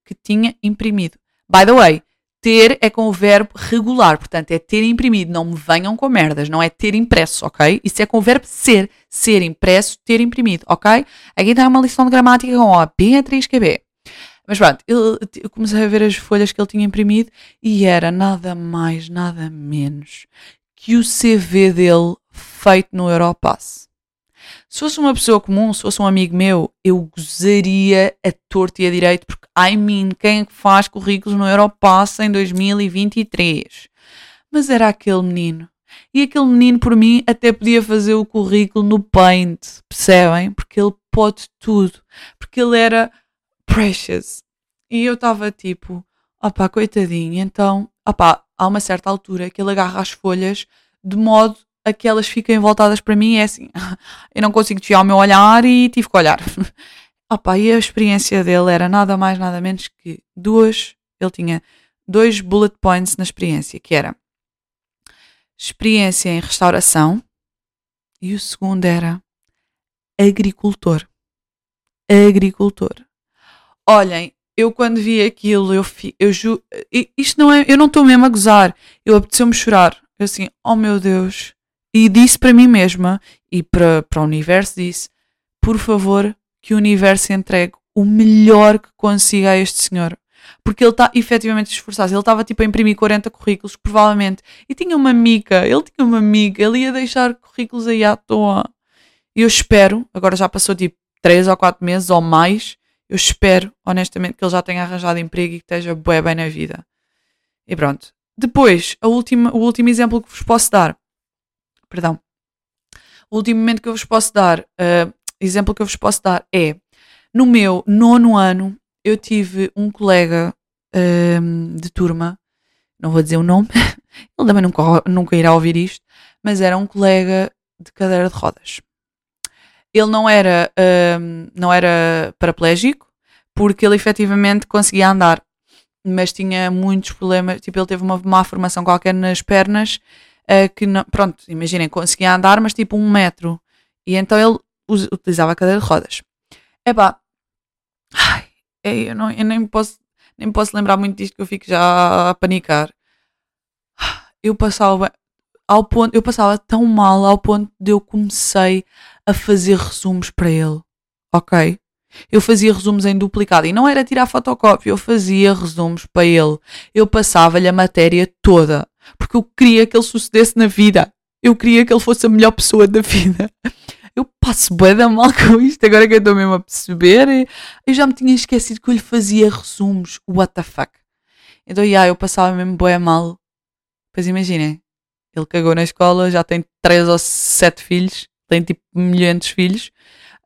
que tinha imprimido. By the way, ter é com o verbo regular, portanto é ter imprimido, não me venham com merdas, não é ter impresso, ok? Isso é com o verbo ser, ser impresso, ter imprimido, ok? Aqui está uma lição de gramática com O, Beatriz QB. Mas pronto, eu, eu comecei a ver as folhas que ele tinha imprimido e era nada mais, nada menos que o CV dele feito no Europass. Se fosse uma pessoa comum, se fosse um amigo meu, eu gozaria a torto e a direito, porque, I mean, quem é faz currículos no Europass em 2023? Mas era aquele menino. E aquele menino, por mim, até podia fazer o currículo no Paint, percebem? Porque ele pode tudo. Porque ele era precious. E eu estava tipo, opá, coitadinho. Então, opá, há uma certa altura que ele agarra as folhas de modo a que elas fiquem voltadas para mim. É assim, *laughs* eu não consigo desviar o meu olhar e tive que olhar. *laughs* Opá, e a experiência dele era nada mais, nada menos que duas. Ele tinha dois bullet points na experiência, que era experiência em restauração e o segundo era agricultor. Agricultor. Olhem, eu quando vi aquilo, eu, eu ju, isto não é, eu não estou mesmo a gozar, eu apeteceu-me chorar. Eu assim, oh meu Deus. E disse para mim mesma e para, para o universo, disse, por favor, que o universo entregue o melhor que consiga a este senhor porque ele está efetivamente esforçado. Ele estava tipo a imprimir 40 currículos, provavelmente, e tinha uma amiga, ele tinha uma amiga, ele ia deixar currículos aí à toa. E eu espero, agora já passou tipo 3 ou 4 meses ou mais, eu espero, honestamente, que ele já tenha arranjado emprego e que esteja bem, bem na vida. E pronto. Depois, a última, o último exemplo que vos posso dar, perdão, o último momento que eu vos posso dar, uh, exemplo que eu vos posso dar é no meu nono ano, eu tive um colega um, de turma, não vou dizer o nome, *laughs* ele também nunca, nunca irá ouvir isto, mas era um colega de cadeira de rodas. Ele não era, um, não era paraplégico, porque ele efetivamente conseguia andar, mas tinha muitos problemas, tipo, ele teve uma má formação qualquer nas pernas, uh, que não, pronto, imaginem, conseguia andar, mas tipo um metro, e então ele utilizava a cadeira de rodas. Epá, ai, eu, não, eu nem posso nem posso lembrar muito disto que eu fico já a panicar. Eu passava ao ponto, eu passava tão mal ao ponto de eu comecei a fazer resumos para ele. Ok? Eu fazia resumos em duplicado e não era tirar fotocópia, eu fazia resumos para ele. Eu passava-lhe a matéria toda porque eu queria que ele sucedesse na vida. Eu queria que ele fosse a melhor pessoa da vida eu passo bué da mal com isto, agora que eu estou mesmo a perceber. Eu já me tinha esquecido que eu lhe fazia resumos. What the fuck? Então, yeah, eu passava mesmo bué mal. Pois imaginem, ele cagou na escola, já tem 3 ou 7 filhos, tem tipo milhões de filhos,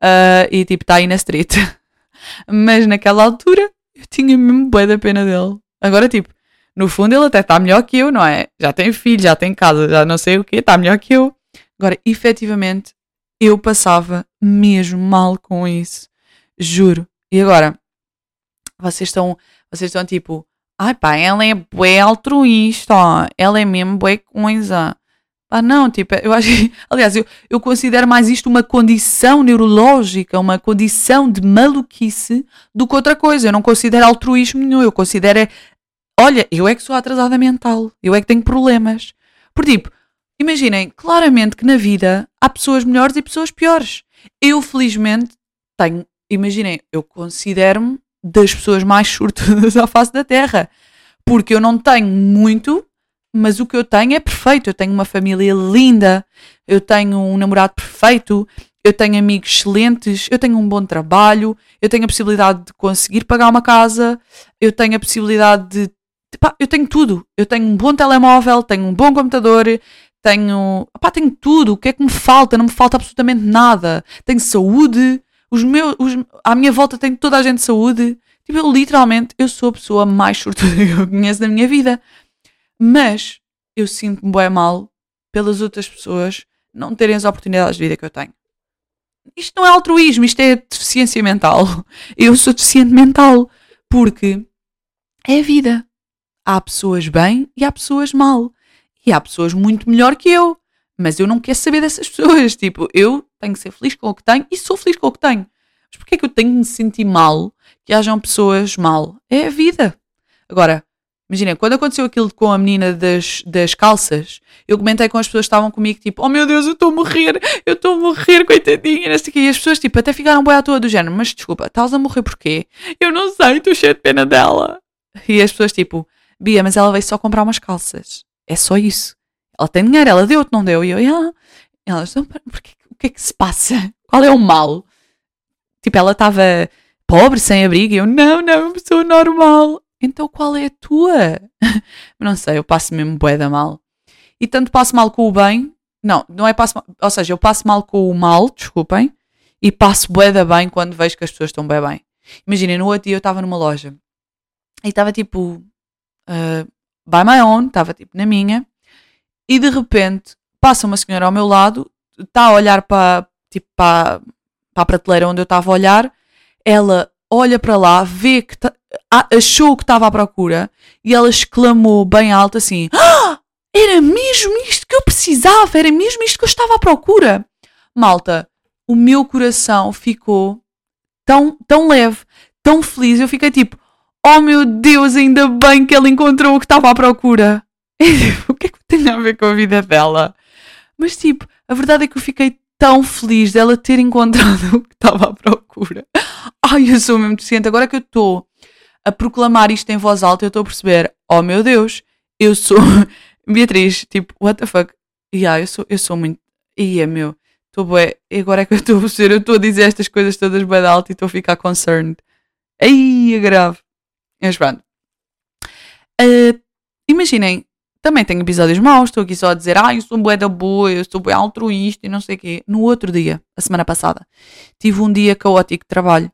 uh, e tipo está aí na street. *laughs* Mas naquela altura eu tinha mesmo bué da pena dele. Agora, tipo, no fundo ele até está melhor que eu, não é? Já tem filho, já tem casa, já não sei o quê, está melhor que eu. Agora, efetivamente, eu passava mesmo mal com isso. Juro. E agora, vocês estão, vocês estão tipo, ai pá, ela é bué altruísta, ela é mesmo bué coisa. Pá, não, tipo, eu acho que, *laughs* aliás, eu, eu considero mais isto uma condição neurológica, uma condição de maluquice do que outra coisa. Eu não considero altruísmo nenhum, eu considero, é, olha, eu é que sou atrasada mental, eu é que tenho problemas. Por tipo, Imaginem, claramente que na vida há pessoas melhores e pessoas piores. Eu, felizmente, tenho. Imaginem, eu considero-me das pessoas mais sortudas *laughs* à face da Terra. Porque eu não tenho muito, mas o que eu tenho é perfeito. Eu tenho uma família linda, eu tenho um namorado perfeito, eu tenho amigos excelentes, eu tenho um bom trabalho, eu tenho a possibilidade de conseguir pagar uma casa, eu tenho a possibilidade de. Pá, eu tenho tudo. Eu tenho um bom telemóvel, tenho um bom computador, tenho, opá, tenho tudo, o que é que me falta? Não me falta absolutamente nada. Tenho saúde, os meus, os, à minha volta tenho toda a gente saúde. Tipo, eu literalmente, eu sou a pessoa mais sortuda *laughs* que eu conheço da minha vida. Mas eu sinto-me bem mal pelas outras pessoas não terem as oportunidades de vida que eu tenho. Isto não é altruísmo, isto é deficiência mental. *laughs* Eu sou deficiente mental porque é a vida. Há pessoas bem e há pessoas mal. E há pessoas muito melhor que eu. Mas eu não quero saber dessas *laughs* pessoas. Tipo, eu tenho que ser feliz com o que tenho e sou feliz com o que tenho. Mas porquê é que eu tenho que me sentir mal que hajam pessoas mal? É a vida. Agora, imagina, quando aconteceu aquilo com a menina das, das calças, eu comentei com as pessoas que estavam comigo, tipo, oh meu Deus, eu estou a morrer, eu estou a morrer, coitadinha, não sei E as pessoas, tipo, até ficaram bem à toa do género, mas desculpa, estás a morrer porquê? Eu não sei, estou cheia de pena dela. E as pessoas, tipo, Bia, mas ela veio só comprar umas calças. É só isso. Ela tem dinheiro, ela deu-te, não deu? E eu, ah. ela, porque, o que é que se passa? Qual é o mal? Tipo, ela estava pobre, sem abrigo, e eu, não, não, uma pessoa normal. Então qual é a tua? *laughs* não sei, eu passo mesmo bué da mal. E tanto passo mal com o bem, não, não é passo mal, ou seja, eu passo mal com o mal, desculpem, e passo bué da bem quando vejo que as pessoas estão bem bem. Imaginem, no outro dia eu estava numa loja e estava tipo uh, by my own, estava tipo na minha, e de repente passa uma senhora ao meu lado, está a olhar para tipo, para, para a prateleira onde eu estava a olhar, ela olha para lá, vê que tá, achou que estava à procura e ela exclamou bem alto assim: ah, Era mesmo isto que eu precisava, era mesmo isto que eu estava à procura. Malta, o meu coração ficou tão, tão leve, tão feliz. Eu fiquei tipo: Oh meu Deus, ainda bem que ela encontrou o que estava à procura. *laughs* o que é que tem a ver com a vida dela? Mas tipo, a verdade é que eu fiquei tão feliz dela ter encontrado *laughs* o que estava à procura. Ai, eu sou mesmo deficiente. Agora que eu estou a proclamar isto em voz alta, eu estou a perceber, oh meu Deus, eu sou *laughs* Beatriz, tipo, what the fuck? Yeah, eu sou, eu sou muito. Ia, meu, estou bué. Agora é que eu estou a perceber, eu estou a dizer estas coisas todas bem alto e estou a ficar concerned. Ai, é grave. Mas pronto. Uh, imaginem, também tenho episódios maus, estou aqui só a dizer, ah, eu sou bué da boa, eu sou bué altruísta e não sei o quê. No outro dia, a semana passada, tive um dia caótico de trabalho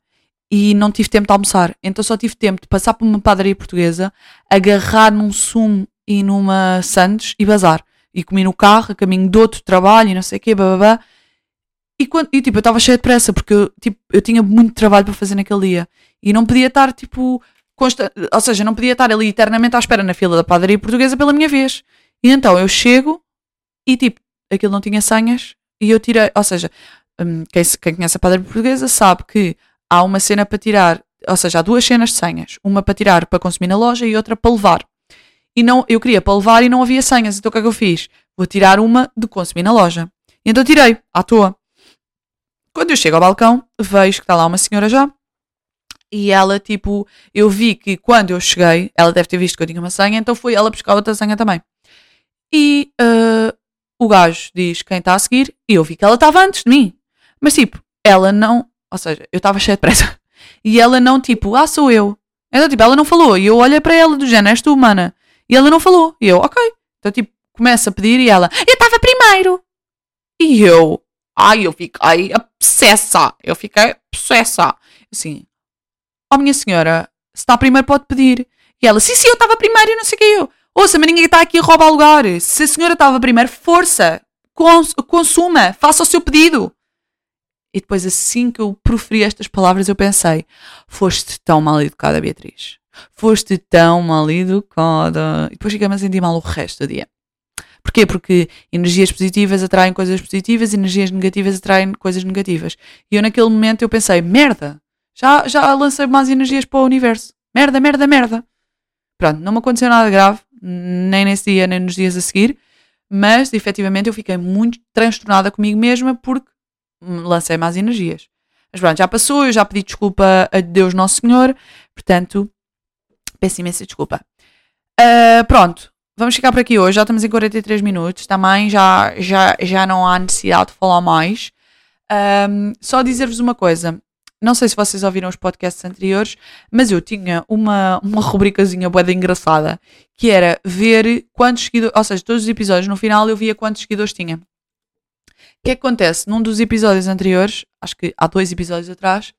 e não tive tempo de almoçar. Então só tive tempo de passar por uma padaria portuguesa, agarrar num sumo e numa sandes e bazar. E comi no carro, a caminho de outro trabalho e não sei o quê, bababá. E, quando, e tipo, eu estava cheia de pressa porque eu, tipo, eu tinha muito trabalho para fazer naquele dia. E não podia estar, tipo, consta ou seja, não podia estar ali eternamente à espera na fila da padaria portuguesa pela minha vez. E então eu chego e tipo, aquilo não tinha senhas e eu tirei, ou seja, hum, quem, quem conhece a padaria portuguesa sabe que há uma cena para tirar, ou seja, há duas cenas de senhas, uma para tirar para consumir na loja e outra para levar. E não, eu queria para levar e não havia senhas, então o que é que eu fiz? Vou tirar uma de consumir na loja. E então tirei, à toa. Quando eu chego ao balcão, vejo que está lá uma senhora já e ela, tipo, eu vi que quando eu cheguei, ela deve ter visto que eu tinha uma senha, então foi ela buscar outra senha também. E uh, o gajo diz quem está a seguir, e eu vi que ela estava antes de mim. Mas, tipo, ela não. Ou seja, eu estava cheia de pressa. *laughs* E ela não, tipo, ah, sou eu. Então, tipo, ela não falou. E eu olhei para ela do género, és tu, humana. E ela não falou. E eu, ok. Então, tipo, começa a pedir e ela, eu estava primeiro. E eu, ai, eu fiquei obsessa. Eu fiquei obsessa. Assim, oh minha senhora, se está primeiro pode pedir. E ela, sim, sim, eu estava primeiro e não sei o que eu. Ouça, mas ninguém está aqui a roubar lugar. Se a senhora estava primeiro, força, cons consuma, faça o seu pedido. E depois, assim que eu proferi estas palavras, eu pensei: foste tão mal educada, Beatriz. Foste tão mal educada. E depois fiquei-me a sentir mal o resto do dia. Porquê? Porque energias positivas atraem coisas positivas, energias negativas atraem coisas negativas. E eu, naquele momento, eu pensei: merda, já, já lancei mais energias para o universo. Merda, merda, merda. Pronto, não me aconteceu nada grave, nem nesse dia, nem nos dias a seguir, mas efetivamente eu fiquei muito transtornada comigo mesma porque lancei mais energias. Mas pronto, já passou, eu já pedi desculpa a Deus Nosso Senhor, portanto, peço imensa desculpa. Uh, pronto, vamos ficar por aqui hoje, já estamos em 43 minutos, também já, já, já não há necessidade de falar mais. Um, ah, só dizer-vos uma coisa, não sei se vocês ouviram os podcasts anteriores, mas eu tinha uma, uma rubricazinha boeda engraçada, que era ver quantos seguidores, ou seja, todos os episódios, no final eu via quantos seguidores tinha. O que é que acontece? Num dos episódios anteriores, acho que há dois episódios atrás,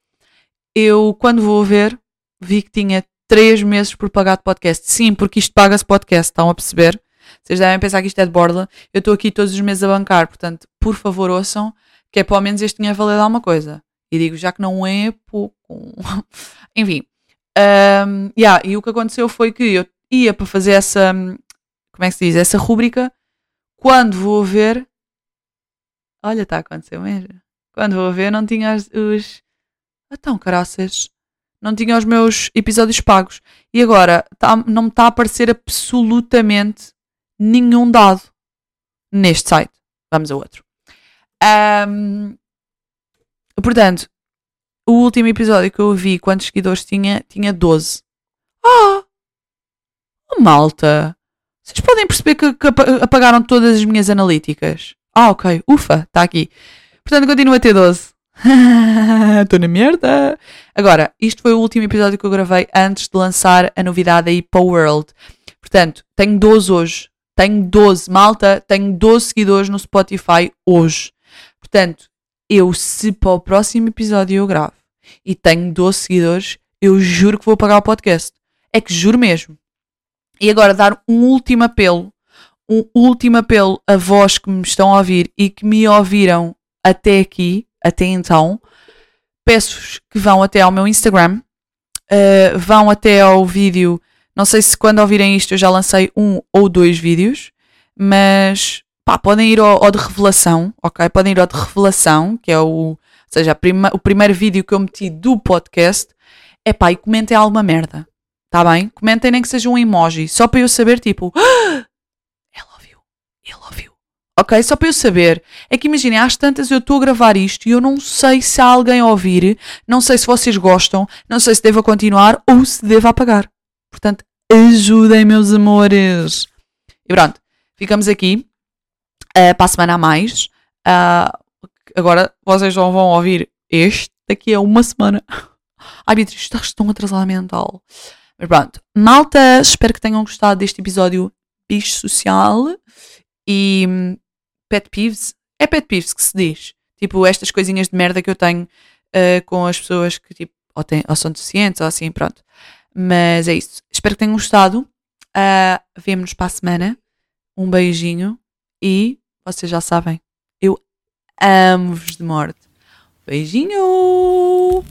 eu, quando vou ver, vi que tinha três meses por pagar de podcast. Sim, porque isto paga-se podcast, estão a perceber? Vocês devem pensar que isto é de borda. Eu estou aqui todos os meses a bancar, portanto, por favor, ouçam, que é pelo menos este dinheiro valer alguma coisa. E digo já que não é pouco. *laughs* Enfim. Um, yeah, e o que aconteceu foi que eu ia para fazer essa. Como é que se diz? Essa rúbrica. Quando vou ver. Olha, está a acontecer mesmo. Quando vou ver, não tinha os. os... Então, caraças. Não tinha os meus episódios pagos. E agora tá, não me está a aparecer absolutamente nenhum dado neste site. Vamos a outro. Um, Portanto, o último episódio que eu vi, quantos seguidores tinha, tinha 12. Ah! Oh, malta! Vocês podem perceber que, que apagaram todas as minhas analíticas. Ah, ok. Ufa, está aqui. Portanto, continua a ter 12. Estou *laughs* na merda. Agora, isto foi o último episódio que eu gravei antes de lançar a novidade aí para o World. Portanto, tenho 12 hoje. Tenho 12, malta. Tenho 12 seguidores no Spotify hoje. Portanto, eu, se para o próximo episódio eu gravo e tenho 12 seguidores, eu juro que vou pagar o podcast. É que juro mesmo. E agora dar um último apelo, um último apelo a vós que me estão a ouvir e que me ouviram até aqui, até então, peço-vos que vão até ao meu Instagram, uh, vão até ao vídeo. Não sei se quando ouvirem isto eu já lancei um ou dois vídeos, mas pá, podem ir ao, ao, de revelação, ok? Podem ir ao de revelação, que é o, ou seja, prima, o primeiro vídeo que eu meti do podcast. É pá, e comentem alguma merda, tá bem? Comentem nem que seja um emoji, só para eu saber, tipo, ah, *gasps* ela ouviu, ele ouviu. Ok? Só para eu saber. É que imaginem, às tantas eu estou a gravar isto e eu não sei se há alguém a ouvir, não sei se vocês gostam, não sei se devo continuar ou se devo apagar. Portanto, ajudem, meus amores. E pronto, ficamos aqui uh, para a semana a mais. Uh, agora vocês não vão ouvir este daqui a uma semana. *laughs* Ai, Beatriz, estás tão atrasada mental. Mas pronto, malta, espero que tenham gostado deste episódio bicho social. E hum, pet peeves. É pet peeves que se diz. Tipo, estas coisinhas de merda que eu tenho uh, com as pessoas que tipo, ou, têm, ou são deficientes ou assim, pronto. Mas é isso. Espero que tenham gostado. Uh, Vemo-nos para a semana. Um beijinho e vocês já sabem, eu amo-vos de morte. Beijinho!